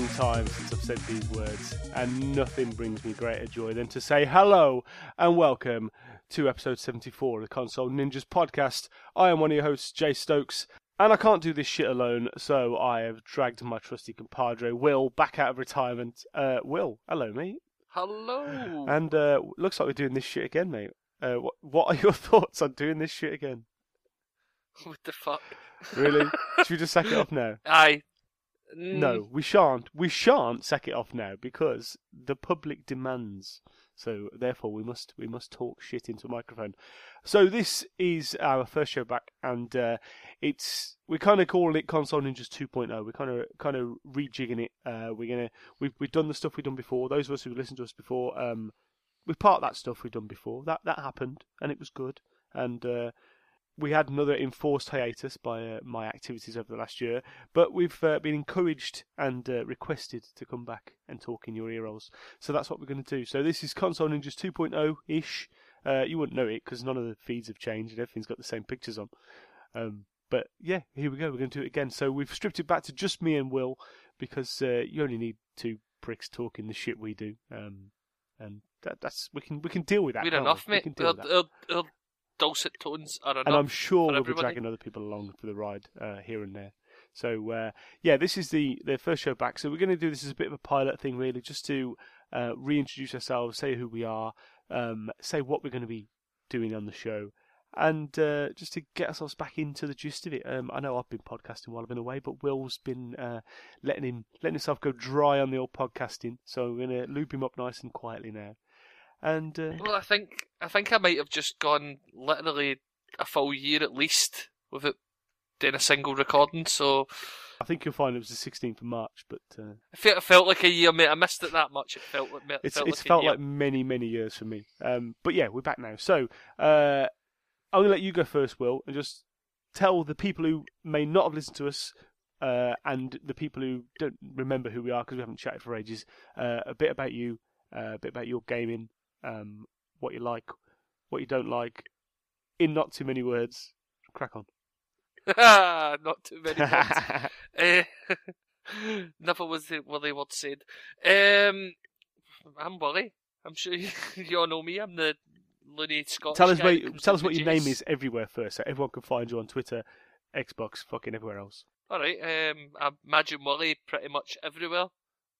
long time since I've said these words, and nothing brings me greater joy than to say hello and welcome to episode 74 of the Console Ninjas podcast. I am one of your hosts, Jayce Stokes, and I can't do this shit alone, so I have dragged my trusty compadre, Will, back out of retirement. Uh, Will, hello, mate. Hello. And uh, looks like we're doing this shit again, mate. Uh, what, what are your thoughts on doing this shit again? what the fuck? Really? Should we just sack it off now? Aye. Mm, No, we shan't. We shan't sack it off now because the public demands. So therefore, we must we must talk shit into a microphone. So this is our first show back, and uh, it's we kind of calling it Console Ninjas 2.0. We're kind of kind of rejigging it. Uh, we're gonna we've we've done the stuff we've done before. Those of us who listened to us before, um, we part that stuff we've done before. That that happened, and it was good. And uh, we had another enforced hiatus by uh, my activities over the last year, but we've uh, been encouraged and uh, requested to come back and talk in your ear rolls. So that's what we're going to do. So this is Console Ninjas 2.0 ish. Uh, you wouldn't know it because none of the feeds have changed and everything's got the same pictures on. Um, but yeah, here we go. We're going to do it again. So we've stripped it back to just me and Will because uh, you only need two pricks talking the shit we do. Um, and that, that's we can we can deal with that. We're can't enough, we? We mate. can deal Our, with that. our, our dulcet tones are enough. and I'm sure we'll be dragging other people along for the ride uh, here and there. So uh, yeah, this is the the first show back. So we're going to do this as a bit of a pilot thing, really, just to uh, reintroduce ourselves, say who we are, um, say what we're going to be doing on the show, and uh, just to get ourselves back into the gist of it. Um, I know I've been podcasting while I've been away, but Will's been uh, letting him letting himself go dry on the old podcasting. So we're going to loop him up nice and quietly now. And uh, Well, I think I think I might have just gone literally a full year at least without doing a single recording. So I think you'll find it was the 16th of March, but. Uh, I felt, it felt like a year, mate. I missed it that much. It felt like it it's felt it's like felt like many many years for me. Um, but yeah, we're back now. So uh, I'm gonna let you go first, Will, and just tell the people who may not have listened to us uh, and the people who don't remember who we are because we haven't chatted for ages uh, a bit about you, uh, a bit about your gaming, um, what you like, what you don't like, in not too many words. Crack on. Not too many words. Eh, never was the Willie word said. Um, I'm Willie. I'm sure you, you all know me. I'm the loony Scottish tell us guy where, tell us what your name is everywhere first, so everyone can find you on Twitter, Xbox, fucking everywhere else. All right. Um, I imagine Willie pretty much everywhere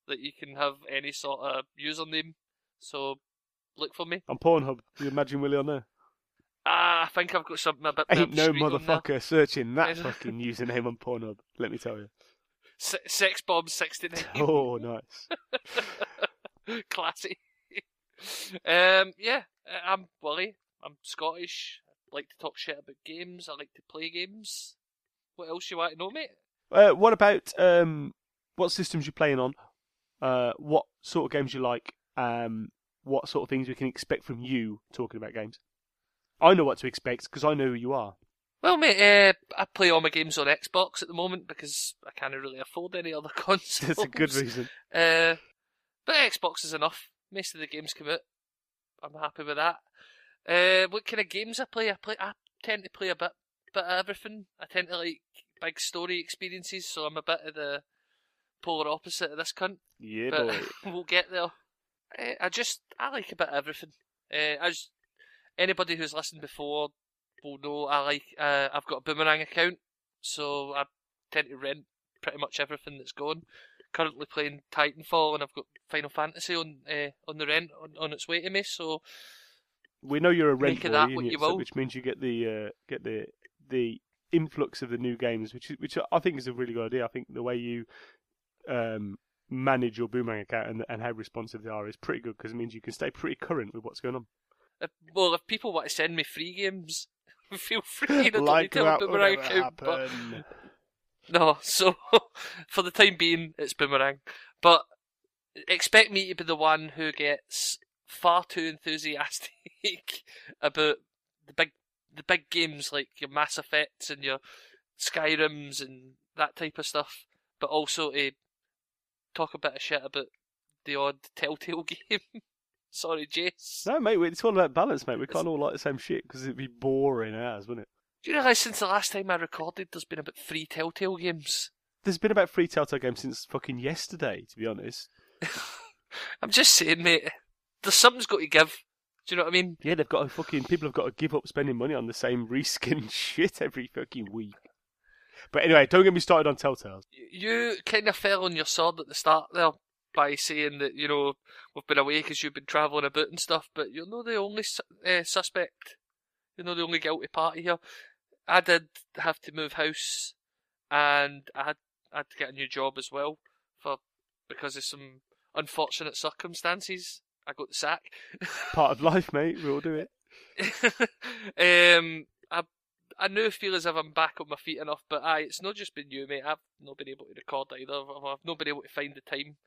that you can have any sort of username. So look for me. On Pornhub, you imagine Willie on there? Ah, I think I've got something a bit. Ain't no motherfucker searching that fucking username on Pornhub. Let me tell you. Se- Sex bomb sixty nine. Oh, nice. Classy. um, yeah, uh, I'm Willie. I'm Scottish. I like to talk shit about games. I like to play games. What else you want to know, mate? Uh, what about um, what systems you're playing on? Uh, what sort of games you like? Um, what sort of things we can expect from you talking about games? I know what to expect because I know who you are. Well, mate, uh, I play all my games on Xbox at the moment because I can't really afford any other consoles. That's a good reason. Uh, but Xbox is enough. Most of the games come out. I'm happy with that. Uh, what kind of games I play? I play. I tend to play a bit, bit of everything. I tend to like big story experiences, so I'm a bit of the polar opposite of this cunt. Yeah, but boy. we'll get there. Uh, I just I like a bit of everything. Uh, as anybody who's listened before will know, I like. Uh, I've got a boomerang account, so I tend to rent pretty much everything that's going. Currently playing Titanfall, and I've got Final Fantasy on uh, on the rent on, on its way to me. So We know you're a rent boy, of that ain't what you? So- which means you get the uh, get the the influx of the new games, which is, which I think is a really good idea. I think the way you um, manage your boomerang account and, and how responsive they are is pretty good because it means you can stay pretty current with what's going on. if, well, if people want to send me free games, feel free. I don't like need to boomerang account, but. No, so for the time being, it's Boomerang. But expect me to be the one who gets far too enthusiastic about the big the big games like your Mass Effects and your Skyrims and that type of stuff, but also to talk a bit of shit about the odd Telltale game. Sorry, Jayce. No, mate, we it's all about balance, mate. We can't all like the same shit because it'd be boring as, wouldn't it? Do you realise since the last time I recorded, there's been about three Telltale games? There's been about three Telltale games since fucking yesterday, to be honest. I'm just saying, mate. There's something's got to give. Do you know what I mean? Yeah, they've got to fucking people have got to give up spending money on the same reskin shit every fucking week. But anyway, don't get me started on Telltale. You kind of fell on your sword at the start there by saying that you know we've been away because you've been travelling about and stuff, but you're not the only uh, suspect. You're not the only guilty party here. I did have to move house, and I had I had to get a new job as well for because of some unfortunate circumstances. I got the sack. Part of life, mate. We all do it. um, I know feel as if I'm back on my feet enough, but aye, it's not just been you, mate. I've not been able to record either. I've, I've not been able to find the time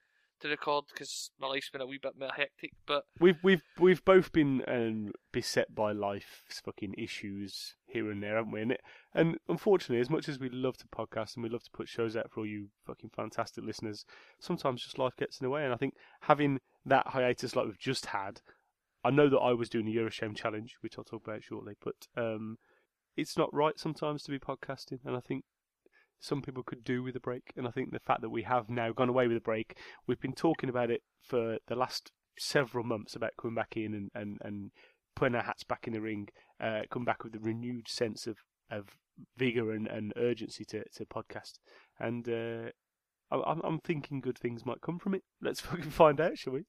to record because my life's been a wee bit more hectic. But we've we've we've both been um, beset by life's fucking issues here and there, haven't we? And, it, and unfortunately, as much as we love to podcast and we love to put shows out for all you fucking fantastic listeners, sometimes just life gets in the way. And I think having that hiatus like we've just had, I know that I was doing the Year of Shame challenge, which I'll talk about shortly, but um, it's not right sometimes to be podcasting, and I think some people could do with a break. And I think the fact that we have now gone away with a break, we've been talking about it for the last several months about coming back in and, and, and putting our hats back in the ring, uh, come back with a renewed sense of, of vigor and, and urgency to, to podcast. And uh, I'm, I'm thinking good things might come from it. Let's fucking find out, shall we?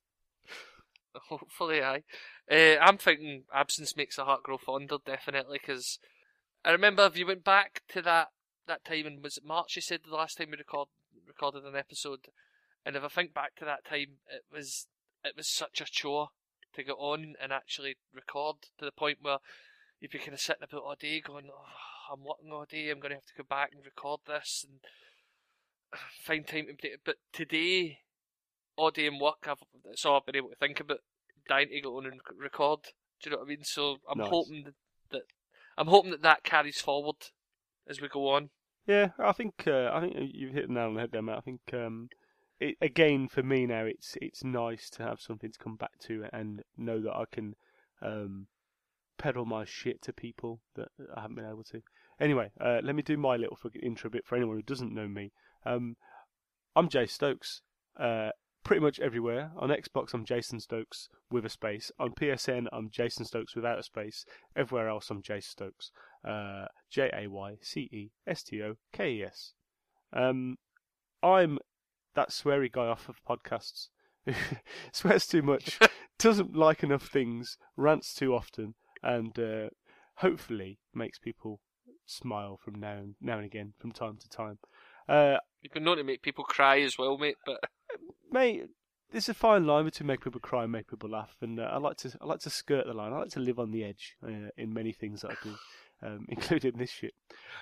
Hopefully, aye. Uh, I'm thinking absence makes the heart grow fonder, definitely, because I remember if you went back to that that time, and was it March? You said the last time we record, recorded an episode, and if I think back to that time, it was it was such a chore to get on and actually record to the point where you'd be kind of sitting about all day going, oh, I'm working all day, I'm going to have to go back and record this and find time to do it. But today, all day in work, I've, that's all I've been able to think about, dying to go on and record. Do you know what I mean? So I'm nice. hoping I'm hoping that that carries forward as we go on. Yeah, I think uh, I think you've hit the nail on the head there, Matt. I think um, it, again for me now, it's it's nice to have something to come back to and know that I can um, peddle my shit to people that I haven't been able to. Anyway, uh, let me do my little intro bit for anyone who doesn't know me. Um, I'm Jayce Stokes. Uh, pretty much everywhere. On Xbox, I'm Jayce Stokes with a space. On PSN, I'm Jayce Stokes without a space. Everywhere else, I'm Jayce Stokes. Uh, J A Y C E S T O K E S. Um, I'm that sweary guy off of podcasts. swears too much, doesn't like enough things, rants too often, and uh, hopefully makes people smile from now and, now and again, from time to time. Uh, you can know to make people cry as well, mate. But mate, there's a fine line between make people cry and make people laugh, and uh, I like to I like to skirt the line. I like to live on the edge uh, in many things that I do, um, including this shit.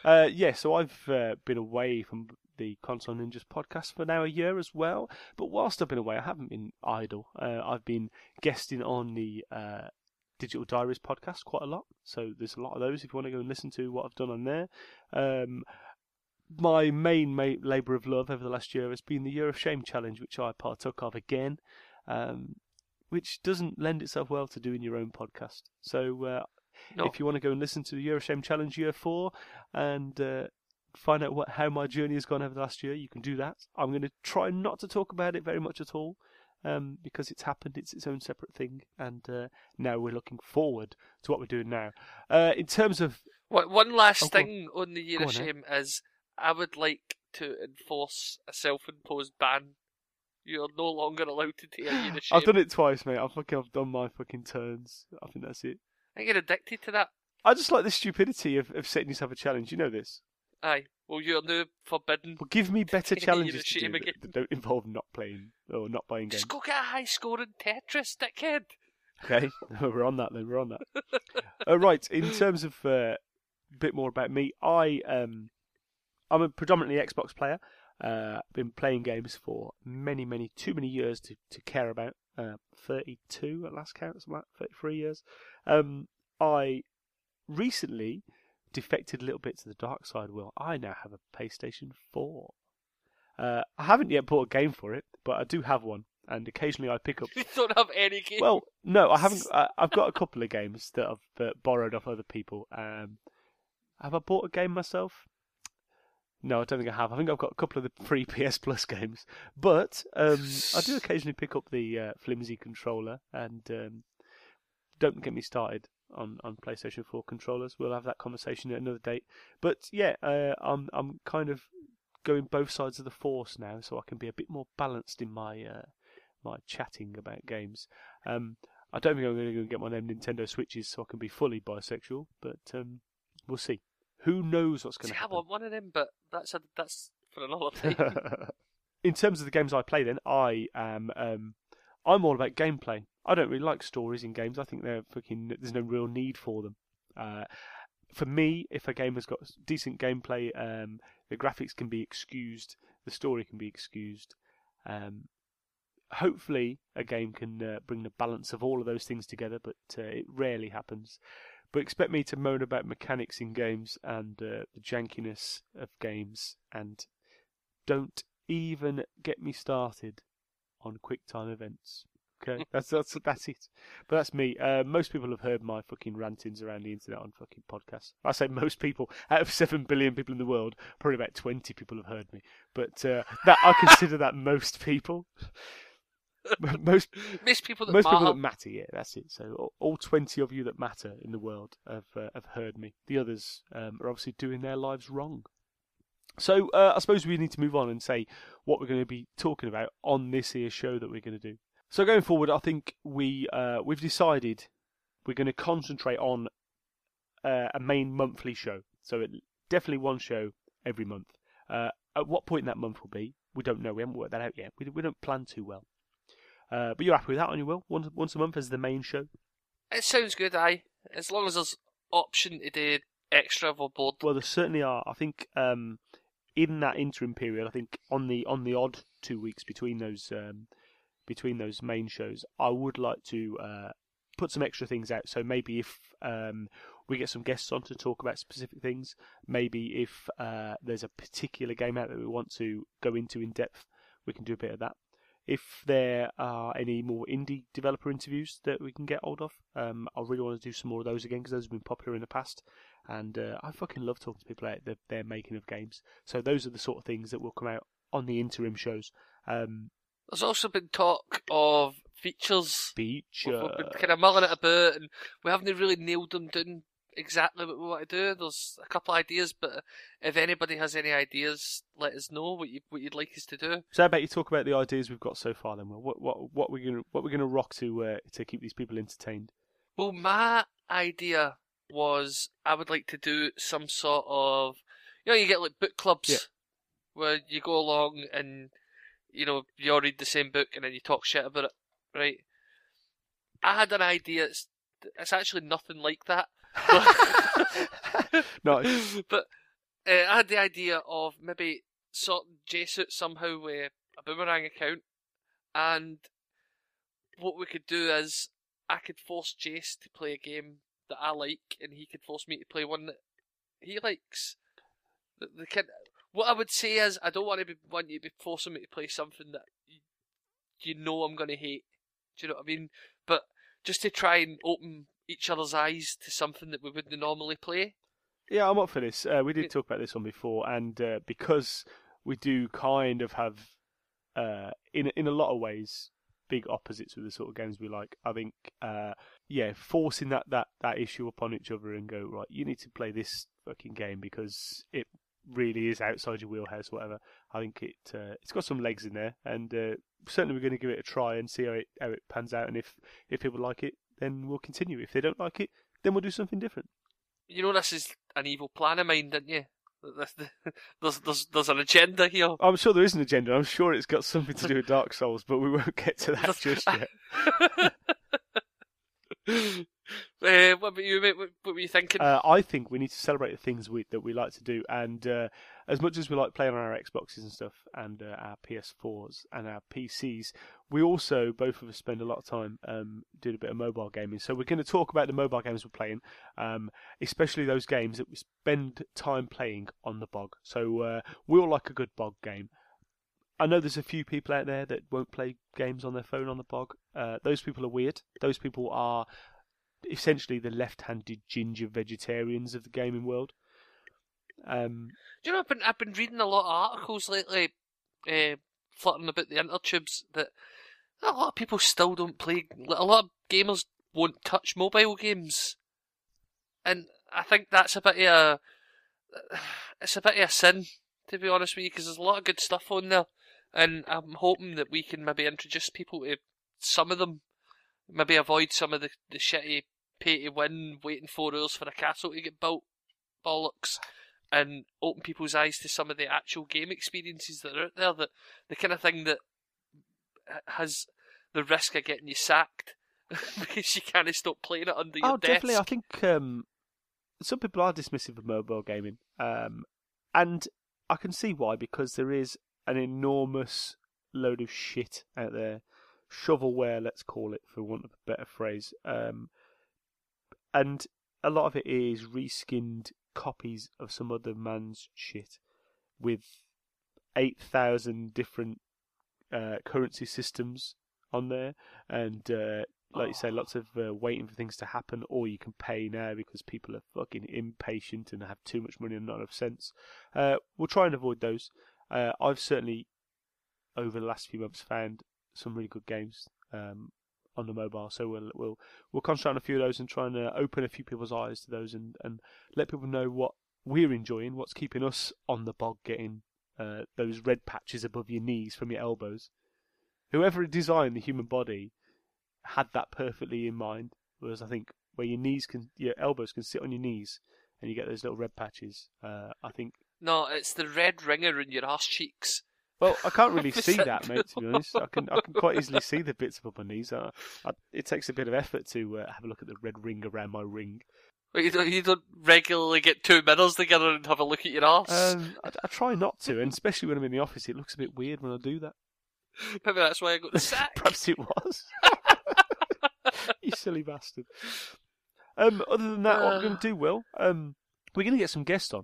Uh, yeah, so I've uh, been away from the Console Ninjas podcast for now a year as well. But whilst I've been away, I haven't been idle. Uh, I've been guesting on the uh, Digital Diaries podcast quite a lot. So there's a lot of those if you want to go and listen to what I've done on there. Um, my main ma- labour of love over the last year has been the Year of Shame challenge, which I partook of again, um, which doesn't lend itself well to doing your own podcast. So uh, no. if you want to go and listen to the Year of Shame challenge year four and uh, find out what how my journey has gone over the last year, you can do that. I'm going to try not to talk about it very much at all. Um, because it's happened, it's its own separate thing, and uh, now we're looking forward to what we're doing now. Uh, in terms of one last oh, thing on. on the year of shame is I would like to enforce a self-imposed ban. You're no longer allowed to take a year of shame. I've done it twice, mate. I fucking I've done my fucking turns. I think that's it. I get addicted to that. I just like the stupidity of, of setting yourself a challenge. You know this. Aye. Well, you're now forbidden. Well, give me better challenges to do that, that, don't involve not playing or not buying games. Just go get a high score in Tetris, dickhead. Okay, we're on that then. We're on that. uh, right. In terms of uh, a bit more about me, I um I'm a predominantly Xbox player. Uh, been playing games for many, many, too many years to, to care about. uh, 32 at last count, something like 33 years. Um, I recently defected a little bit to the dark side. Will I now have a PlayStation 4? Uh, I haven't yet bought a game for it, but I do have one, and occasionally I pick up. You don't have any games. Well, no, I haven't. I, I've got a couple of games that I've uh, borrowed off other people. Um, have I bought a game myself? No, I don't think I have. I think I've got a couple of the free PS Plus games, but um, I do occasionally pick up the uh, flimsy controller. And um, don't get me started on, on PlayStation 4 controllers. We'll have that conversation at another date. But yeah, uh, I'm I'm kind of going both sides of the force now, so I can be a bit more balanced in my uh, my chatting about games. Um, I don't think I'm going to get my own Nintendo Switches so I can be fully bisexual, but um, we'll see. Who knows what's going to I happen? want one of them, but that's a, that's for another time. in terms of the games I play, then I am um, I'm all about gameplay. I don't really like stories in games. I think they're fucking. There's no real need for them. Uh, for me, if a game has got decent gameplay, um, the graphics can be excused, the story can be excused. Um, hopefully, a game can uh, bring the balance of all of those things together, but uh, it rarely happens. But expect me to moan about mechanics in games and uh, the jankiness of games, and don't even get me started on quick time events. Okay, that's that's that's it. But that's me. Uh, most people have heard my fucking rantings around the internet on fucking podcasts. I say most people. Out of seven billion people in the world, probably about twenty people have heard me. But uh, that I consider that most people. most Most people that most matter. people that matter. Yeah, that's it. So all, all twenty of you that matter in the world have uh, have heard me. The others um, are obviously doing their lives wrong. So uh, I suppose we need to move on and say what we're going to be talking about on this here show that we're going to do. So going forward, I think we uh, we've decided we're going to concentrate on uh, a main monthly show. So it, definitely one show every month. Uh, at what point that month will be, we don't know. We haven't worked that out yet. We, we don't plan too well. Uh, but you're happy with that, aren't you, Will? Once once a month as the main show. It sounds good, aye. As long as there's option to do extra of a board. Well, there certainly are. I think um, in that interim period, I think on the on the odd two weeks between those um, between those main shows, I would like to uh, put some extra things out. So maybe if um, we get some guests on to talk about specific things, maybe if uh, there's a particular game out that we want to go into in depth, we can do a bit of that. If there are any more indie developer interviews that we can get hold of, um, I really want to do some more of those again because those have been popular in the past, and uh, I fucking love talking to people about their, their making of games. So those are the sort of things that will come out on the interim shows. Um, There's also been talk of features. Beach, We've, we've been kind of mulling it about, and we haven't really nailed them down exactly what we want to do. There's a couple of ideas, but if anybody has any ideas, let us know what you what you'd like us to do. So how about you talk about the ideas we've got so far then? What what what we're gonna what we're gonna rock to uh, to keep these people entertained? Well, my idea was I would like to do some sort of, you know, you get like book clubs Yeah. where you go along and, you know, you all read the same book and then you talk shit about it, right? I had an idea. It's, it's actually nothing like that. Nice. but uh, I had the idea of maybe sorting Jayce out somehow with a boomerang account, and what we could do is I could force Jayce to play a game that I like, and he could force me to play one that he likes. The, the kid, what I would say is I don't want to be want you to be forcing me to play something that you, you know I'm going to hate. Do you know what I mean? But just to try and open each other's eyes to something that we wouldn't normally play. Yeah, I'm up for this. Uh, we did talk about this one before, and uh, because we do kind of have, uh, in in a lot of ways, big opposites with the sort of games we like. I think, uh, yeah, forcing that, that, that issue upon each other and go right, you need to play this fucking game because it really is outside your wheelhouse, whatever. I think it uh, it's got some legs in there, and uh, certainly we're going to give it a try and see how it how it pans out. And if if people like it, then we'll continue. If they don't like it, then we'll do something different. You know this is an evil plan of mine, didn't you? There's, there's, there's an agenda here. I'm sure there is an agenda. I'm sure it's got something to do with Dark Souls, but we won't get to that just yet. uh, what about you. What were you thinking? Uh, I think we need to celebrate the things we, that we like to do, and uh, as much as we like playing on our Xboxes and stuff, and uh, our PS4s and our PCs, we also both of us spend a lot of time um, doing a bit of mobile gaming. So we're going to talk about the mobile games we're playing, um, especially those games that we spend time playing on the bog. So uh, we all like a good bog game. I know there's a few people out there that won't play games on their phone on the bog. Uh, those people are weird. Those people are essentially the left-handed ginger vegetarians of the gaming world. Um, Do you know I've been I've been reading a lot of articles lately, uh, about the intertubes that a lot of people still don't play. A lot of gamers won't touch mobile games, and I think that's a bit of a it's a bit of a sin to be honest with you because there's a lot of good stuff on there, and I'm hoping that we can maybe introduce people to some of them, maybe avoid some of the the shitty pay to win, waiting four hours for a castle to get built bollocks and open people's eyes to some of the actual game experiences that are out there. That the kind of thing that has the risk of getting you sacked because you can't stop playing it under your oh, desk. definitely. I think um, some people are dismissive of mobile gaming, um, and I can see why because there is an enormous load of shit out there, shovelware, let's call it, for want of a better phrase, um, and a lot of it is reskinned copies of some other man's shit with 8,000 different uh, currency systems on there. And uh, like you say lots of uh, waiting for things to happen. Or you can pay now because people are fucking impatient and have too much money and not enough sense. Uh, we'll try and avoid those. Uh, I've certainly over the last few months found some really good games. Um, on the mobile. So we'll we'll we'll concentrate on a few of those and try and uh, open a few people's eyes to those and, and let people know what we're enjoying, what's keeping us on the bog, getting uh, those red patches above your knees from your elbows. Whoever designed the human body had that perfectly in mind. Whereas I think where your knees can, your elbows can sit on your knees, and you get those little red patches. Uh, I think. No, it's the red ringer in your ass cheeks. Well, I can't really see that, mate. To be honest, I can I can quite easily see the bits above my knees. Uh, I, it takes a bit of effort to uh, have a look at the red ring around my ring. But you don't, you don't regularly get two mirrors together and have a look at your ass. Um, I, I try not to, and especially when I'm in the office, it looks a bit weird when I do that. Maybe that's why I got the sack. Perhaps it was. you silly bastard. Um, other than that, what we're going to do, Will, um, we're going to get some guests on.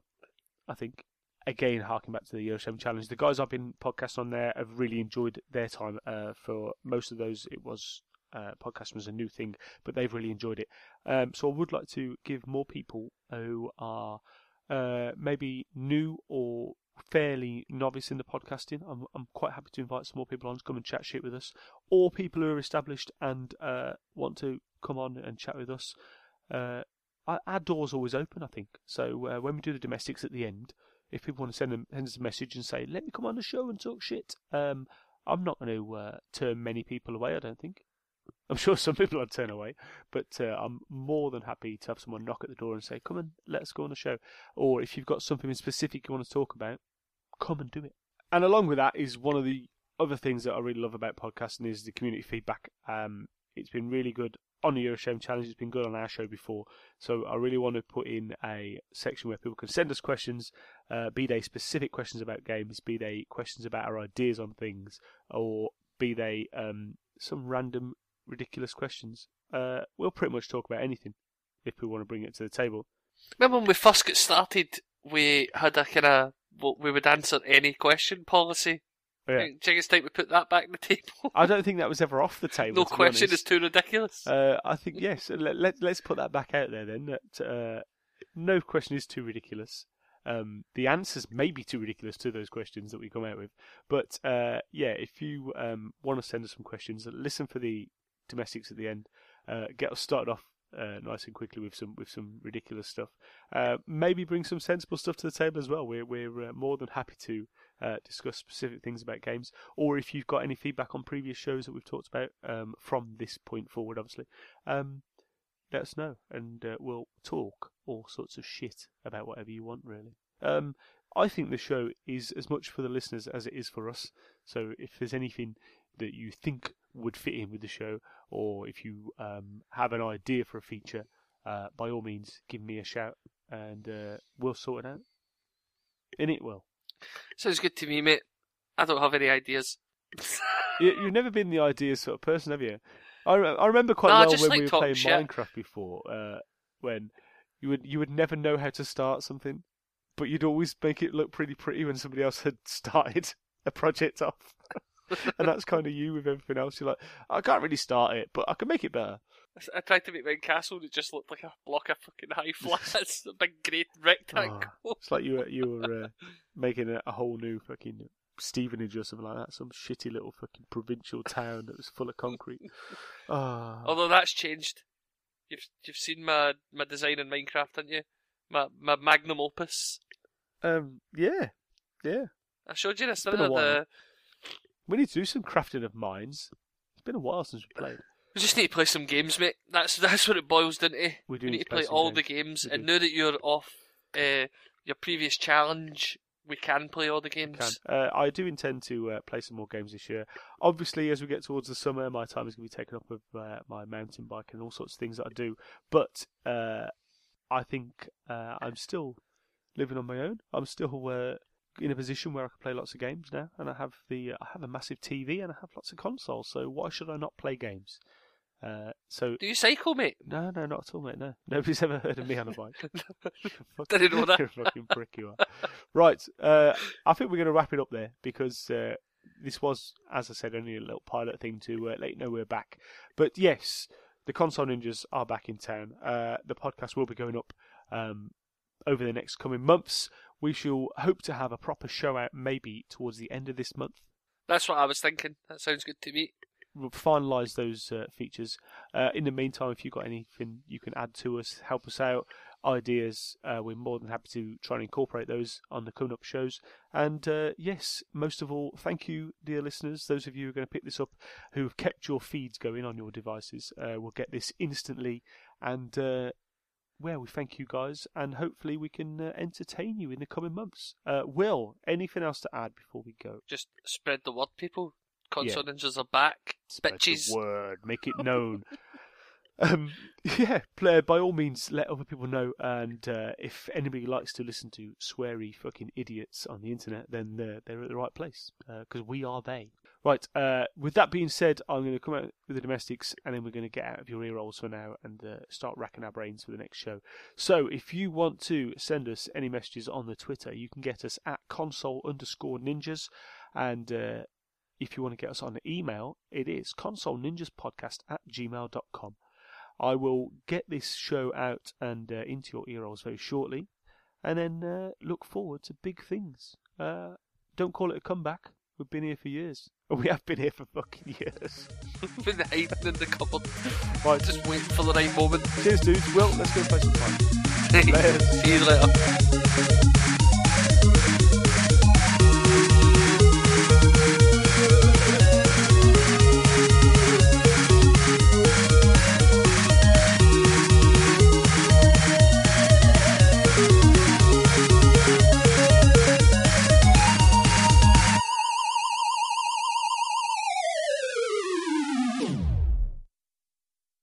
I think. Again, harking back to the 7 challenge, the guys I've been podcasting on there have really enjoyed their time. Uh, for most of those, it was uh, podcasting was a new thing, but they've really enjoyed it. Um, so I would like to give more people who are uh, maybe new or fairly novice in the podcasting. I'm, I'm quite happy to invite some more people on to come and chat shit with us, or people who are established and uh, want to come on and chat with us. Uh, our, our door's always open, I think. So uh, when we do the domestics at the end, if people want to send, them, send us a message and say, "Let me come on the show and talk shit," um, I'm not going to uh, turn many people away. I don't think. I'm sure some people I'd turn away, but uh, I'm more than happy to have someone knock at the door and say, "Come and let us go on the show." Or if you've got something in specific you want to talk about, come and do it. And along with that is one of the other things that I really love about podcasting is the community feedback. Um, it's been really good on the Year of Shame Challenge. It's been good on our show before. So I really want to put in a section where people can send us questions, uh, be they specific questions about games, be they questions about our ideas on things, or be they um, some random ridiculous questions. Uh, we'll pretty much talk about anything if we want to bring it to the table. Remember when we first got started, we had a kind of well, we would answer any question policy. Oh, yeah. Do you think we put that back on the table? I don't think that was ever off the table. no question is too ridiculous. Uh, I think yes. Let, let let's put that back out there then. That uh, no question is too ridiculous. Um, the answers may be too ridiculous to those questions that we come out with, but uh, yeah, if you um, want to send us some questions, listen for the domestics at the end. Uh, get us started off uh, nice and quickly with some with some ridiculous stuff. Uh, maybe bring some sensible stuff to the table as well. We're we're uh, more than happy to uh, discuss specific things about games, or if you've got any feedback on previous shows that we've talked about um, from this point forward, obviously, um, let us know, and uh, we'll talk all sorts of shit about whatever you want, really. Um, I think the show is as much for the listeners as it is for us. So if there's anything that you think would fit in with the show, or if you um, have an idea for a feature, uh, by all means, give me a shout and uh, we'll sort it out. In it will. Sounds good to me, mate. I don't have any ideas. you, you've never been the ideas sort of person, have you? I, I remember quite No, well when like we were playing shit. Minecraft before, uh, when you would you would never know how to start something, but you'd always make it look pretty pretty when somebody else had started a project off. and that's kind of you with everything else. You're like, I can't really start it, but I can make it better. I tried to make my castle and it just looked like a block of fucking high flats, a big grey rectangle. It's like you were you were uh, making a, a whole new fucking Stevenage or something like that, some shitty little fucking provincial town that was full of concrete. Ah, Although that's changed. You've you've seen my my design in Minecraft, haven't you? My my magnum opus. um, yeah, yeah. I showed you this, been a while. The, We need to do some crafting of mines. It's been a while since we played. we just need to play some games, mate. That's that's what it boils down to. We do We need to to play play all games. the games, We and do. now that you're off uh, your previous challenge, we can play all the games. Uh, I do intend to uh, play some more games this year. Obviously, as we get towards the summer, my time is going to be taken up with uh, my mountain bike and all sorts of things that I do. But uh, I think uh, I'm still living on my own. I'm still uh, in a position where I can play lots of games now, and I have the I have a massive TV and I have lots of consoles. So why should I not play games? Uh, so Do you cycle, mate? no, no, not at all, mate. No, nobody's ever heard of me on a bike. Fuck- Didn't know that. You're a fucking prick, you are. Right, uh, I think we're going to wrap it up there because uh, this was, as I said, only a little pilot thing to uh, let you know we're back. But yes, the console ninjas are back in town. Uh, the podcast will be going up um, over the next coming months. We shall hope to have a proper show out maybe towards the end of this month. That's what I was thinking. That sounds good to me. Finalise those uh, features. Uh, in the meantime, if you've got anything you can add to us, help us out, ideas, uh, we're more than happy to try and incorporate those on the coming up shows. And uh, yes, most of all, thank you, dear listeners. Those of you who are going to pick this up, who have kept your feeds going on your devices, uh, will get this instantly. And uh, well, we thank you guys, and hopefully we can uh, entertain you in the coming months. Uh, Will, anything else to add before we go? Just spread the word, people. Console ninjas are back. Spread Bitches. word, make it known. um, yeah, player, by all means, let other people know. And uh, if anybody likes to listen to sweary fucking idiots on the internet, then they're, they're at the right place because we are they. Right. Uh, with that being said, I'm going to come out with the domestics, and then we're going to get out of your ear rolls for now and uh, start racking our brains for the next show. So, if you want to send us any messages on the Twitter, you can get us at console underscore ninjas, and uh, if you want to get us on email, it is consoleninjaspodcast at gmail.com. I will get this show out and uh, into your ear rolls very shortly, and then uh, look forward to big things. Uh, don't call it a comeback. We've been here for years. We have been here for fucking years. Been hiding in the cupboard. Right, Just waiting for the right moment. cheers, dudes. Will, let's go play some fun. See you later.